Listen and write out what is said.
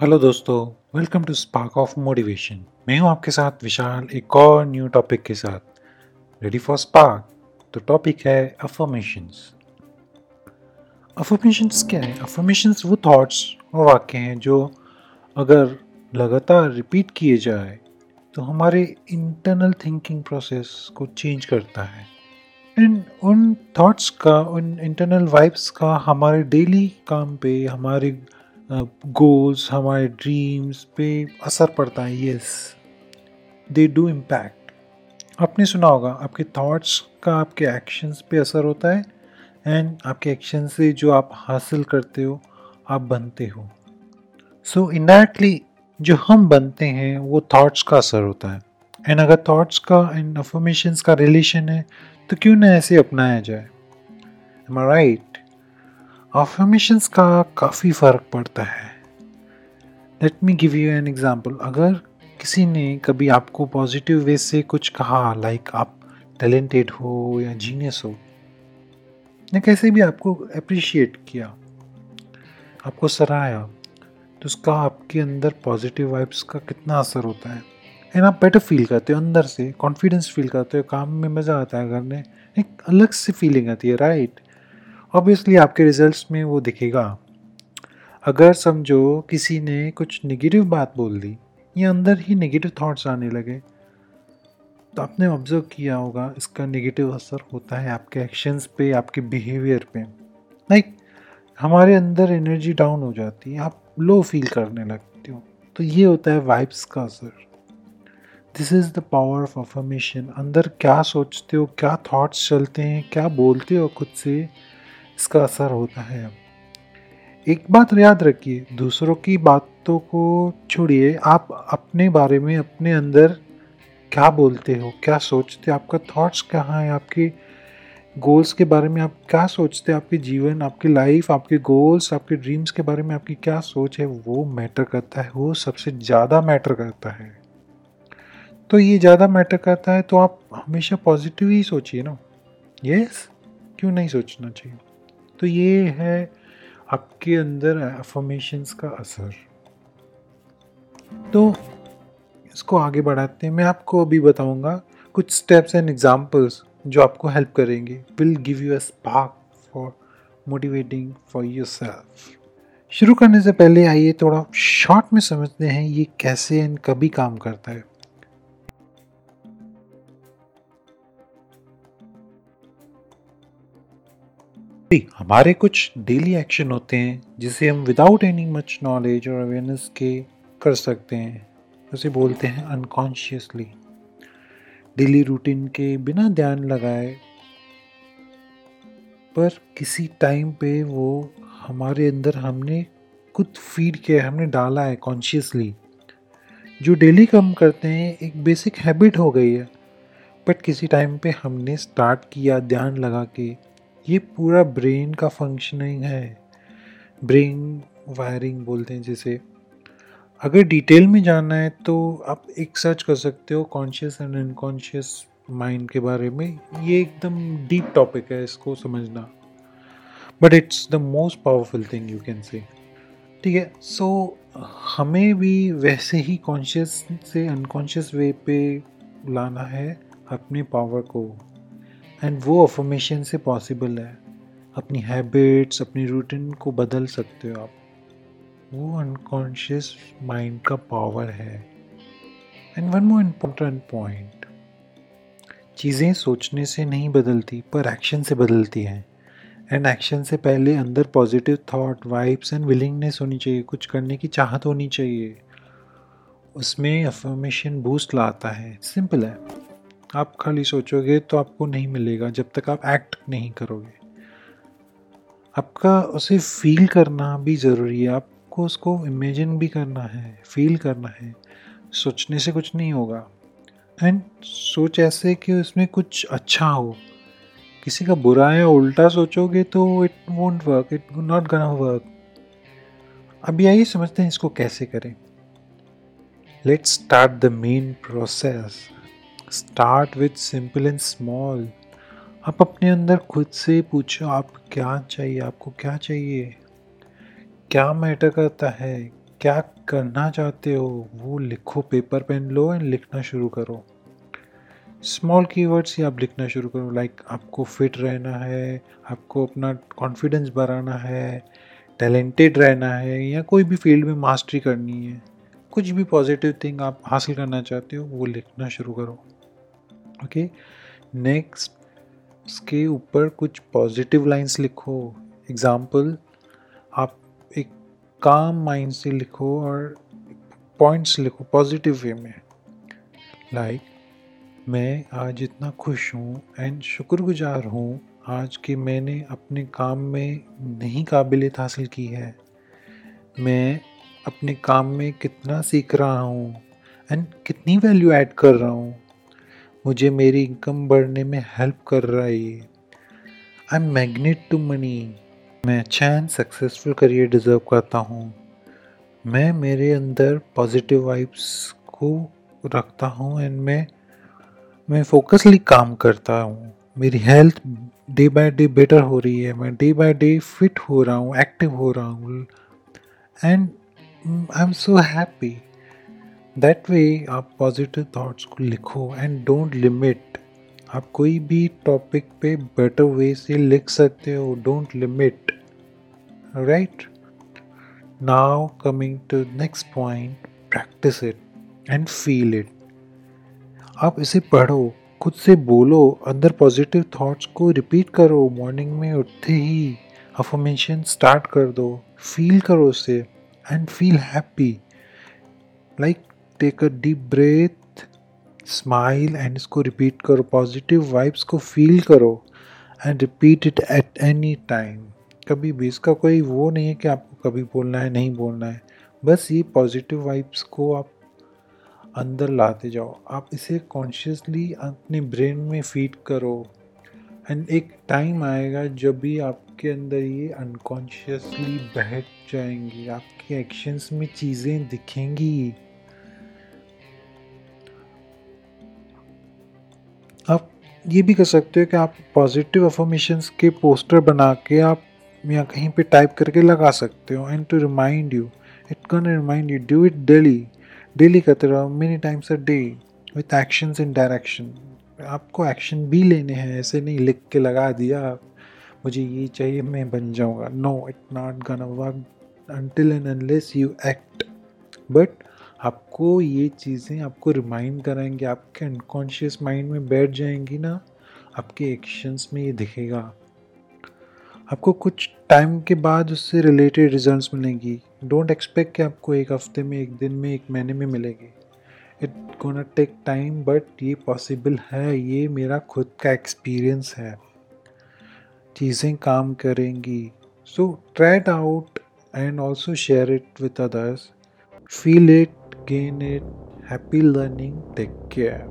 Hello दोस्तों welcome to Spark of motivation मैं हूँ आपके साथ विशाल, एक और न्यू टॉपिक के साथ। रेडी फॉर स्पार्क तो टॉपिक है अफर्मेशंस अफर्मेशंस क्या है? अफर्मेशंस वो थॉट्स और वाक्य हैं जो अगर लगातार रिपीट किए जाए तो हमारे इंटरनल थिंकिंग प्रोसेस को चेंज करता है। इन उन थॉट्स का, उन इंटरनल वाइब्स का हमारे डेली काम पे, हमारे गोल्स हमारे ड्रीम्स पे असर पड़ता है यस दे डू इम्पैक्ट आपने सुना होगा आपके थॉट्स का आपके एक्शंस पे असर होता है एंड आपके एक्शन से जो आप हासिल करते हो आप बनते हो. सो so, इनडायरेक्टली जो हम बनते हैं वो थॉट्स का असर होता है. एंड अगर थॉट्स का एंड अफर्मेशंस का रिलेशन है तो क्यों ना ऐसे अपनाया जाए? राइट अफर्मेशंस का काफ़ी फ़र्क पड़ता है। Let me give you an example अगर किसी ने कभी आपको पॉजिटिव वे से कुछ कहा लाइक आप टैलेंटेड हो या जीनियस हो, या कैसे भी आपको अप्रिशिएट किया, आपको सराहाया तो उसका आपके अंदर पॉजिटिव वाइब्स का कितना असर होता है। एंड आप बेटर फील करते हो, अंदर से कॉन्फिडेंस फील करते हो, काम में मज़ा आता है करने एक अलग सी फीलिंग आती है राइट ऑब्वियसली आपके रिजल्ट्स में वो दिखेगा। अगर समझो किसी ने कुछ नेगेटिव बात बोल दी, या अंदर ही नेगेटिव थॉट्स आने लगे तो आपने ऑब्ज़र्व किया होगा इसका नेगेटिव असर होता है आपके एक्शंस पे, आपके बिहेवियर पे। लाइक हमारे अंदर एनर्जी डाउन हो जाती है, आप लो फील करने लगते हो तो ये होता है वाइब्स का असर। This is the power of affirmation अंदर क्या सोचते हो, क्या थॉट्स चलते हैं, क्या बोलते हो खुद से इसका असर होता है। एक बात याद रखिए, दूसरों की बातों को छोड़िए। आप अपने बारे में, अपने अंदर क्या बोलते हो, क्या सोचते हो, आपका थॉट्स कहाँ है, आपके गोल्स के बारे में आप क्या सोचते हैं, आपके जीवन, आपकी लाइफ आपके गोल्स आपके ड्रीम्स के बारे में आपकी क्या सोच है, वो मैटर करता है, वो सबसे ज़्यादा मैटर करता है। तो ये ज़्यादा मैटर करता है तो आप हमेशा पॉजिटिव ही सोचिए ना। यस क्यों नहीं सोचना चाहिए? तो ये है आपके अंदर अफर्मेशंस का असर। तो इसको आगे बढ़ाते हैं। मैं आपको अभी बताऊँगा कुछ स्टेप्स एंड एग्जांपल्स जो आपको हेल्प करेंगे। Will give you a spark for motivating for yourself शुरू करने से पहले आइए थोड़ा शॉर्ट में समझते हैं ये कैसे एंड कभी काम करता है। हमारे कुछ डेली एक्शन होते हैं, जिसे हम विदाउट एनी मच नॉलेज और अवेयरनेस के कर सकते हैं। उसे बोलते हैं अनकॉन्शियसली डेली रूटीन के बिना ध्यान लगाए, पर किसी टाइम पे वो हमारे अंदर हमने खुद फ़ीड किया, हमने डाला है कॉन्शियसली जो डेली कम करते हैं, एक बेसिक हैबिट हो गई है बट किसी टाइम पे हमने स्टार्ट किया ध्यान लगा के। ये पूरा ब्रेन का फंक्शनिंग है। ब्रेन वायरिंग बोलते हैं जिसे। अगर डिटेल में जानना है तो आप एक सर्च कर सकते हो कॉन्शियस एंड अनकॉन्शियस माइंड के बारे में। ये एकदम डीप टॉपिक है इसको समझना। But it's the most powerful thing you can say ठीक है सो हमें भी वैसे ही कॉन्शियस से अनकॉन्शियस वे पे लाना है अपने पावर को। एंड वो अफर्मेशन से पॉसिबल है। अपनी हैबिट्स अपनी रूटीन को बदल सकते हो आप। वो अनकॉन्शियस माइंड का पावर है। And one more important point चीज़ें सोचने से नहीं बदलती, पर एक्शन से बदलती हैं। एंड एक्शन से पहले अंदर positive thought vibes and willingness होनी चाहिए। कुछ करने की चाहत होनी चाहिए। उसमें अफर्मेशन बूस्ट लाता है। सिंपल है। आप खाली सोचोगे तो आपको नहीं मिलेगा जब तक आप एक्ट नहीं करोगे। आपका उसे फील करना भी ज़रूरी है, आपको उसको इमेजिन भी करना है फील करना है। सोचने से कुछ नहीं होगा। एंड सोच ऐसे कि उसमें कुछ अच्छा हो। किसी का बुरा है उल्टा सोचोगे तो it won't work it not gonna work अभी आइए समझते हैं इसको कैसे करें। Let's start the main process start with simple and small आप अपने अंदर खुद से पूछो, आप क्या चाहिए? आपको क्या चाहिए? क्या मैटर करता है? क्या करना चाहते हो? वो लिखो पेपर पेन लो एंड लिखना शुरू करो. स्मॉल कीवर्ड्स ही आप लिखना शुरू करो लाइक आपको फिट रहना है, आपको अपना कॉन्फिडेंस बढ़ाना है टैलेंटेड रहना है, या कोई भी फ़ील्ड में मास्टरी करनी है, कुछ भी पॉजिटिव थिंग आप हासिल करना चाहते हो, वो लिखना शुरू करो। ओके नेक्स्ट इसके ऊपर कुछ पॉजिटिव लाइंस लिखो. एग्ज़ाम्पल आप एक काम माइंड से लिखो और पॉइंट्स लिखो पॉजिटिव वे में. लाइक like, मैं आज इतना खुश हूँ एंड शुक्रगुजार हूँ आज कि मैंने अपने काम में नहीं काबिलियत हासिल की है. मैं अपने काम में कितना सीख रहा हूँ एंड कितनी वैल्यू ऐड कर रहा हूँ. मुझे मेरी इनकम बढ़ने में हेल्प कर रहा है ये। I am magnet to money मैं अच्छा एंड सक्सेसफुल करियर डिज़र्व करता हूँ। मैं मेरे अंदर पॉजिटिव वाइब्स को रखता हूँ एंड मैं मैं फोकसली काम करता हूँ। मेरी health day by day better हो रही है। मैं डे बाय डे फिट हो रहा हूँ एक्टिव हो रहा हूँ। And I am so happy that way आप पॉजिटिव थाट्स को लिखो एंड डोंट लिमिट आप कोई भी टॉपिक पे बेटर वे से लिख सकते हो don't limit right now coming to next point practice it and feel it आप इसे पढ़ो, खुद से बोलो, अंदर पॉजिटिव थॉट्स को रिपीट करो मॉर्निंग में उठते ही अफॉर्मेशन स्टार्ट कर दो फील करो उसे and feel happy like take a deep breath smile and इसको रिपीट करो पॉजिटिव वाइब्स को फील करो and repeat it at any time कभी भी इसका कोई वो नहीं है कि आपको कभी बोलना है नहीं बोलना है बस ये पॉजिटिव वाइब्स को आप अंदर लाते जाओ आप इसे कॉन्शियसली अपने ब्रेन में फ़ीड करो एंड एक टाइम आएगा जब भी आपके अंदर ये अनकॉन्शियसली बैठ जाएँगी आपके एक्शंस में चीज़ें दिखेंगी आप ये भी कर सकते हो कि आप पॉजिटिव अफर्मेशंस के पोस्टर बना के आप या कहीं पे टाइप करके लगा सकते हो and to remind you it can remind you do it daily daily करते रहो many times a day with action in direction आपको एक्शन भी लेने हैं, ऐसे नहीं लिख के लगा दिया मुझे ये चाहिए, मैं बन जाऊँगा. No it not gonna work until and unless you act but आपको ये चीज़ें आपको रिमाइंड कराएँगे, आपके अनकॉन्शियस माइंड में बैठ जाएँगी ना, आपके एक्शंस में ये दिखेगा। आपको कुछ टाइम के बाद उससे रिलेटेड रिजल्ट्स मिलेंगी। डोंट एक्सपेक्ट कि आपको एक हफ़्ते में, एक दिन में, एक महीने में मिलेगी। It gonna take time but ये पॉसिबल है। ये मेरा खुद का एक्सपीरियंस है। चीज़ें काम करेंगी। So try it out and also share it with others feel it gain it happy learning take care